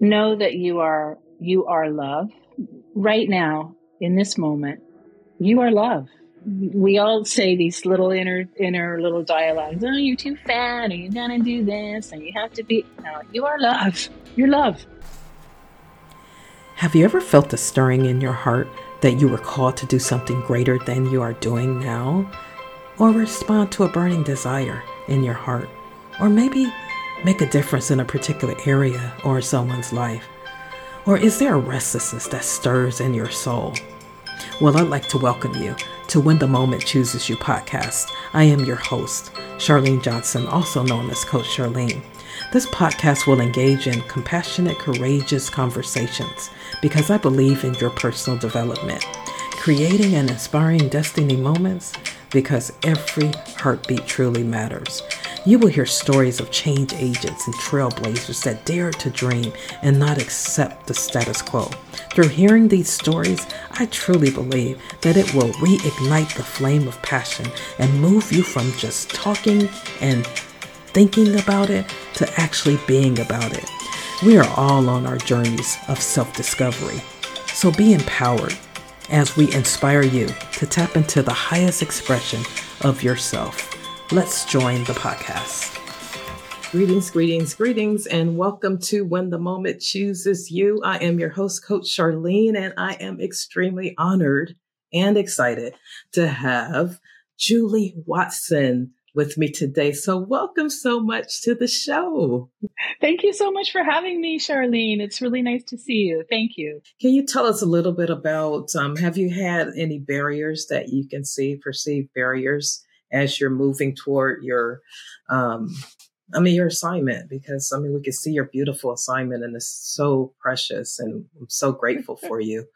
know that you are you are love. Right now in this moment you are love. We all say these little inner inner little dialogues oh you're too fat and you're gonna do this and you have to be no you are love. You're love. Have you ever felt a stirring in your heart that you were called to do something greater than you are doing now? Or respond to a burning desire in your heart? Or maybe make a difference in a particular area or someone's life? Or is there a restlessness that stirs in your soul? Well, I'd like to welcome you to When the Moment Chooses You podcast. I am your host, Charlene Johnson, also known as Coach Charlene. This podcast will engage in compassionate, courageous conversations because I believe in your personal development, creating and inspiring destiny moments because every heartbeat truly matters. You will hear stories of change agents and trailblazers that dare to dream and not accept the status quo. Through hearing these stories, I truly believe that it will reignite the flame of passion and move you from just talking and thinking about it to actually being about it. We are all on our journeys of self discovery. So be empowered as we inspire you to tap into the highest expression of yourself. Let's join the podcast. Greetings, greetings, greetings, and welcome to When the Moment Chooses You. I am your host, Coach Charlene, and I am extremely honored and excited to have Julie Watson with me today. So, welcome so much to the show. Thank you so much for having me, Charlene. It's really nice to see you. Thank you. Can you tell us a little bit about um, have you had any barriers that you can see, perceived barriers as you're moving toward your um, I mean, your assignment, because I mean, we can see your beautiful assignment and it's so precious and I'm so grateful for you.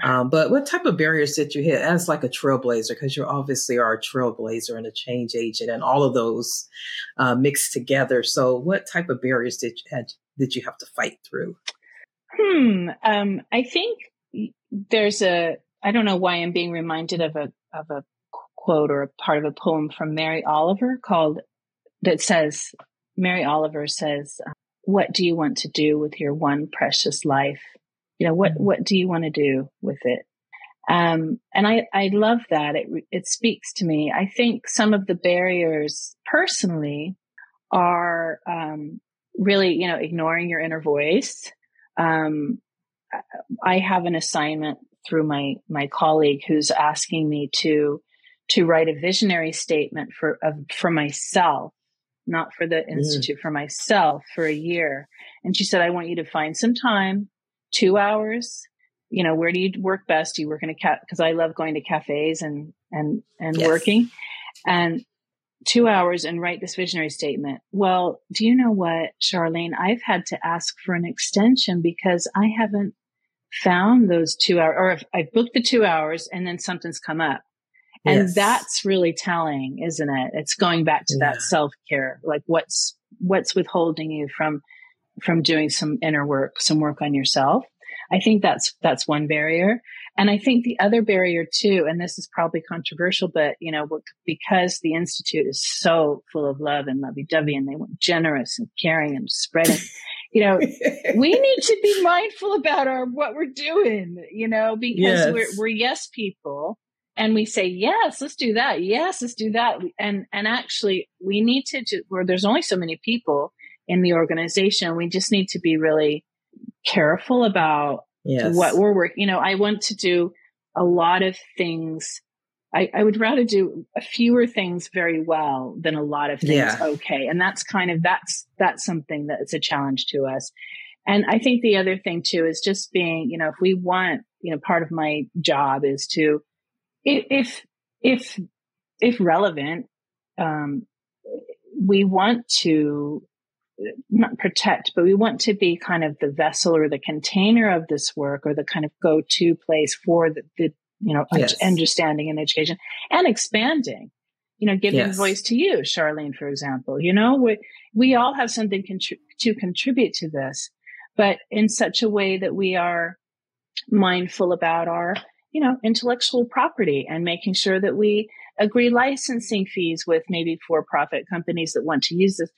Um, but what type of barriers did you hit as like a trailblazer? Because you obviously are a trailblazer and a change agent and all of those uh, mixed together. So what type of barriers did you, had, did you have to fight through? Hmm. Um, I think there's a, I don't know why I'm being reminded of a, of a quote or a part of a poem from Mary Oliver called that says, Mary Oliver says, what do you want to do with your one precious life? You know, what, mm-hmm. what do you want to do with it? Um, and I, I love that. It, it speaks to me. I think some of the barriers personally are, um, really, you know, ignoring your inner voice. Um, I have an assignment through my, my colleague who's asking me to to write a visionary statement for of, for myself, not for the mm. institute, for myself for a year. And she said, I want you to find some time, two hours. You know, where do you work best? Do you work in a cat? Because I love going to cafes and and and yes. working, and two hours and write this visionary statement. Well, do you know what, Charlene? I've had to ask for an extension because I haven't found those two hours, or I've booked the two hours and then something's come up. And yes. that's really telling, isn't it? It's going back to yeah. that self care. Like what's, what's withholding you from, from doing some inner work, some work on yourself. I think that's, that's one barrier. And I think the other barrier too, and this is probably controversial, but you know, because the Institute is so full of love and lovey dovey and they want generous and caring and spreading, you know, we need to be mindful about our, what we're doing, you know, because yes. we're, we're yes people and we say yes let's do that. Yes let's do that. And and actually we need to do where there's only so many people in the organization. We just need to be really careful about yes. what we're working you know i want to do a lot of things. I, I, would rather do a fewer things very well than a lot of things yeah. okay. And that's kind of that's that's something that's a challenge to us. And i think the other thing too is just being you know if we want you know part of my job is to if if if relevant, um, we want to not protect, but we want to be kind of the vessel or the container of this work or the kind of go-to place for the, the you know yes. understanding and education and expanding. You know, giving yes. voice to you, Charlene, for example. You know, we we all have something contri- to contribute to this, but in such a way that we are mindful about our you know, intellectual property and making sure that we agree licensing fees with maybe for profit companies that want to use this,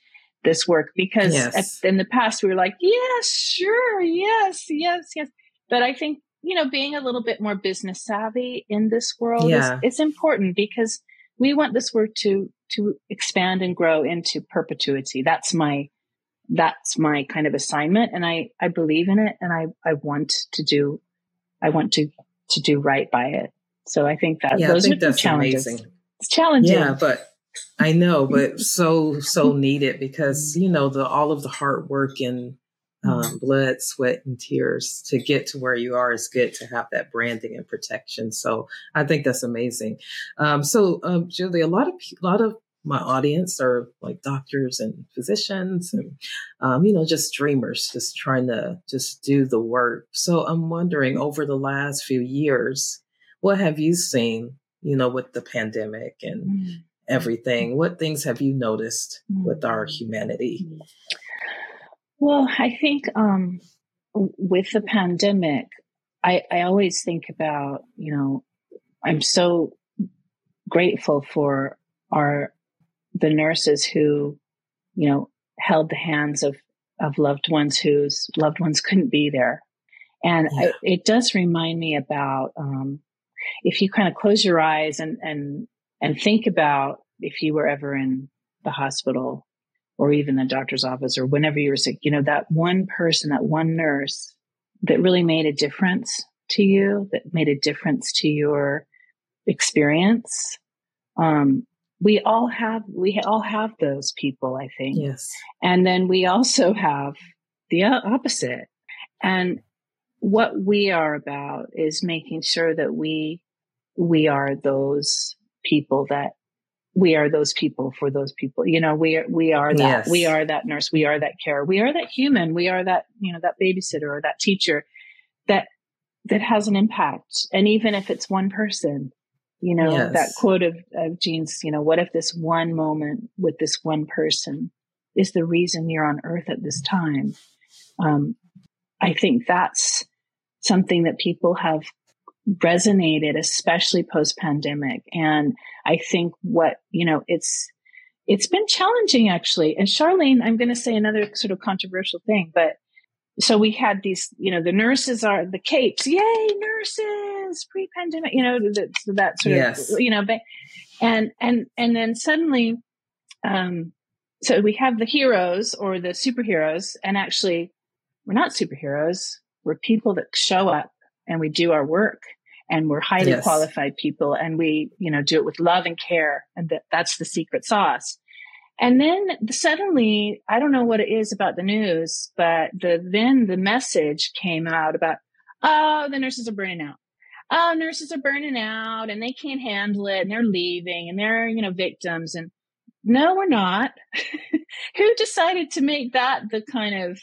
this work because yes. at, in the past we were like, yeah, sure, yes, yes, yes. But I think, you know, being a little bit more business savvy in this world yeah. is, is important because we want this work to, to expand and grow into perpetuity. That's my, that's my kind of assignment. And I, I believe in it and I, I want to do, I want to, to do right by it. So I think that yeah, those think are the challenges. Amazing. It's challenging. Yeah, but I know, but so so needed because you know the all of the hard work and um, mm-hmm. blood, sweat, and tears to get to where you are is good to have that branding and protection. So I think that's amazing. Um, so um, Julie, a lot of a lot of my audience are like doctors and physicians and um, you know just dreamers just trying to just do the work so i'm wondering over the last few years what have you seen you know with the pandemic and mm-hmm. everything what things have you noticed mm-hmm. with our humanity well i think um, with the pandemic I, I always think about you know i'm so grateful for our the nurses who, you know, held the hands of, of loved ones whose loved ones couldn't be there. And yeah. I, it does remind me about, um, if you kind of close your eyes and, and, and think about if you were ever in the hospital or even the doctor's office or whenever you were sick, you know, that one person, that one nurse that really made a difference to you, that made a difference to your experience. Um, we all have we all have those people i think. Yes. And then we also have the opposite. And what we are about is making sure that we we are those people that we are those people for those people. You know we are we are that. Yes. we are that nurse. We are that care we are that human. We are that you know that babysitter or that teacher that that has an impact. And even if it's one person you know, yes. that quote of, of Jean's, you know, what if this one moment with this one person is the reason you're on earth at this time? Um, I think that's something that people have resonated, especially post pandemic. And I think what, you know, it's, it's been challenging actually. And Charlene, I'm going to say another sort of controversial thing, but so we had these, you know, the nurses are the capes, yay, nurses, pre-pandemic, you know, the, that sort yes. of, you know, and and and then suddenly, um, so we have the heroes or the superheroes, and actually, we're not superheroes. We're people that show up and we do our work, and we're highly yes. qualified people, and we, you know, do it with love and care, and that that's the secret sauce. And then suddenly, I don't know what it is about the news, but the, then the message came out about, oh, the nurses are burning out. Oh, nurses are burning out and they can't handle it and they're leaving and they're, you know, victims. And no, we're not. Who decided to make that the kind of,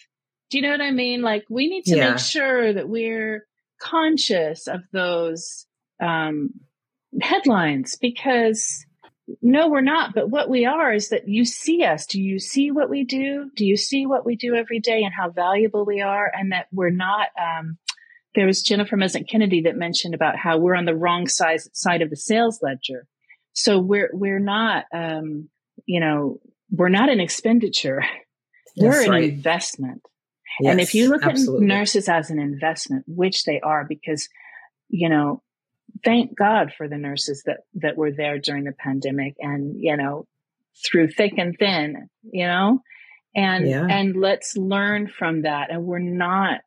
do you know what I mean? Like we need to yeah. make sure that we're conscious of those, um, headlines because no, we're not. But what we are is that you see us. Do you see what we do? Do you see what we do every day and how valuable we are? And that we're not, um, there was Jennifer Mensik Kennedy that mentioned about how we're on the wrong side, side of the sales ledger. So we're, we're not, um, you know, we're not an expenditure. we're an right. investment. Yes, and if you look absolutely. at nurses as an investment, which they are, because, you know, thank God for the nurses that, that were there during the pandemic and, you know, through thick and thin, you know, and, yeah. and let's learn from that. And we're not,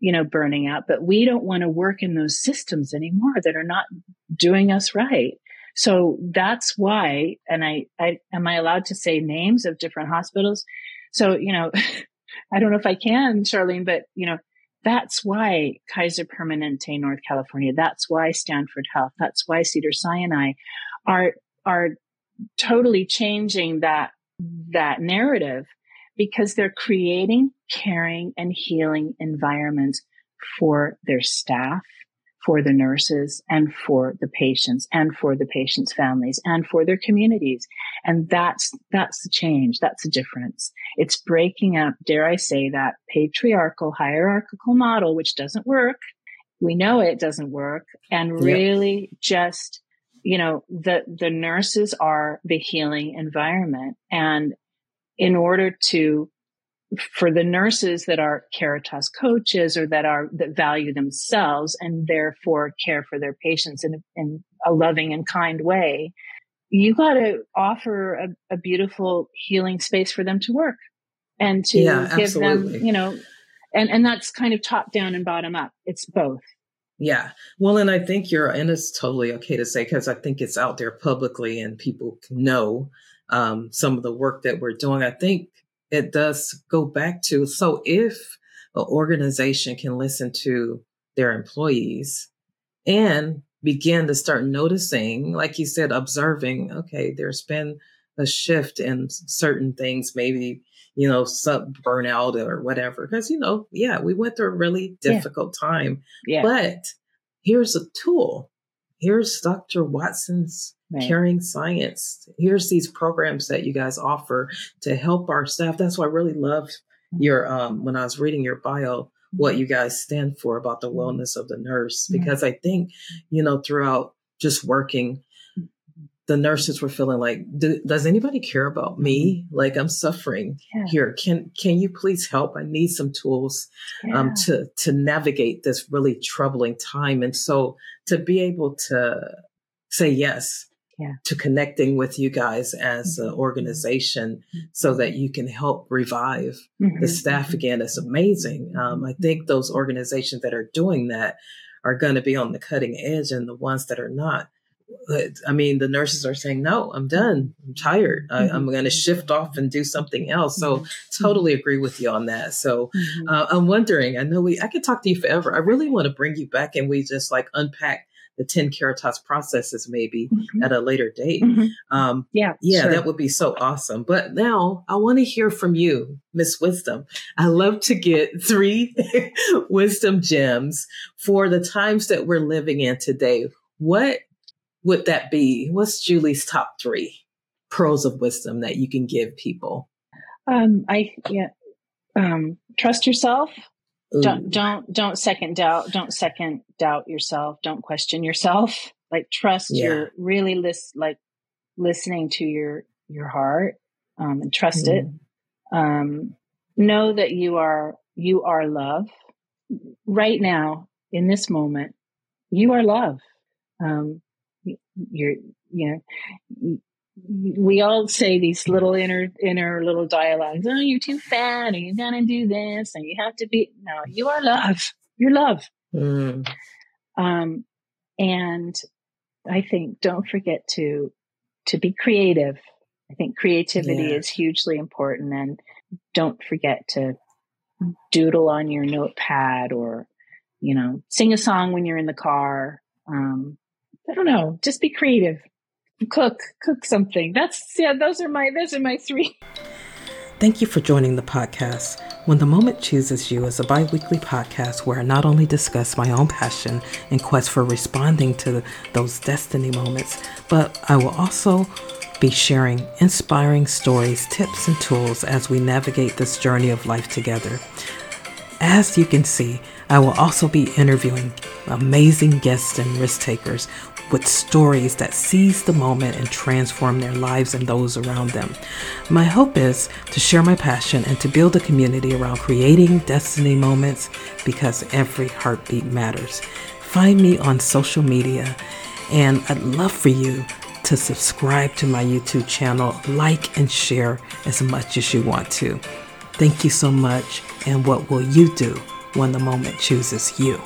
you know, burning out, but we don't want to work in those systems anymore that are not doing us right. So that's why, and I, I, am I allowed to say names of different hospitals? So, you know, I don't know if I can, Charlene, but you know, that's why Kaiser Permanente, North California, that's why Stanford Health, that's why Cedar Sinai are, are totally changing that, that narrative because they're creating caring and healing environments for their staff, for the nurses and for the patients and for the patients' families and for their communities. And that's, that's the change. That's the difference. It's breaking up, dare I say that patriarchal hierarchical model, which doesn't work. We know it doesn't work and really yep. just, you know, the, the nurses are the healing environment. And in order to for the nurses that are Caritas coaches or that are that value themselves and therefore care for their patients in, in a loving and kind way, you got to offer a, a, beautiful healing space for them to work and to yeah, give absolutely. them, you know, and and that's kind of top down and bottom up. It's both. Yeah. Well, and I think you're, and it's totally okay to say, because I think it's out there publicly and people know um, some of the work that we're doing. I think it does go back to so if an organization can listen to their employees and begin to start noticing, like you said, observing, okay, there's been a shift in certain things, maybe, you know, sub burnout or whatever. Because, you know, yeah, we went through a really difficult yeah. time. Yeah. But here's a tool. Here's Dr. Watson's right. caring science. Here's these programs that you guys offer to help our staff. That's why I really loved mm-hmm. your um when I was reading your bio what mm-hmm. you guys stand for about the mm-hmm. wellness of the nurse because I think you know throughout just working the nurses were feeling like does anybody care about me like i'm suffering yeah. here can can you please help i need some tools um, yeah. um, to to navigate this really troubling time and so to be able to say yes yeah. to connecting with you guys as mm-hmm. an organization mm-hmm. so that you can help revive mm-hmm. the staff mm-hmm. again is amazing. Um, I think those organizations that are doing that are going to be on the cutting edge and the ones that are not. I mean, the nurses are saying, no, I'm done. I'm tired. I, am going to shift off and do something else. So totally agree with you on that. So uh, I'm wondering, I know we, I could talk to you forever. I really want to bring you back and we just like unpack the 10 Caritas processes maybe mm-hmm. at a later date. Mm-hmm. Um, yeah. Yeah, sure. that would be so awesome. But now I want to hear from you, Miss Wisdom. I love to get three wisdom gems for the times that we're living in today. What would that be? What's Julie's top three pearls of wisdom that you can give people? Um, I, yeah, um, trust yourself don't don't don't second doubt don't second doubt yourself. Don't question yourself. Like trust yeah. your really list like listening to your your heart um, and trust mm. it um, know that you are you are love. Right now in this moment you are love. Um, you're you know we all say these little inner inner little dialogues. Oh, you're too fat, and you're gonna do this, and you have to be. No, you are love. You're love. Mm. Um, and I think don't forget to to be creative. I think creativity yeah. is hugely important, and don't forget to doodle on your notepad or you know sing a song when you're in the car. Um, I don't know. Just be creative cook cook something that's yeah those are my those are my three Thank you for joining the podcast. When the Moment Chooses You is a bi weekly podcast where I not only discuss my own passion and quest for responding to those destiny moments, but I will also be sharing inspiring stories, tips, and tools as we navigate this journey of life together. As you can see, I will also be interviewing amazing guests and risk takers with stories that seize the moment and transform their lives and those around them. My hope is to share my passion and to build a community around creating destiny moments because every heartbeat matters. Find me on social media, and I'd love for you to subscribe to my YouTube channel, like and share as much as you want to. Thank you so much, and what will you do when the moment chooses you?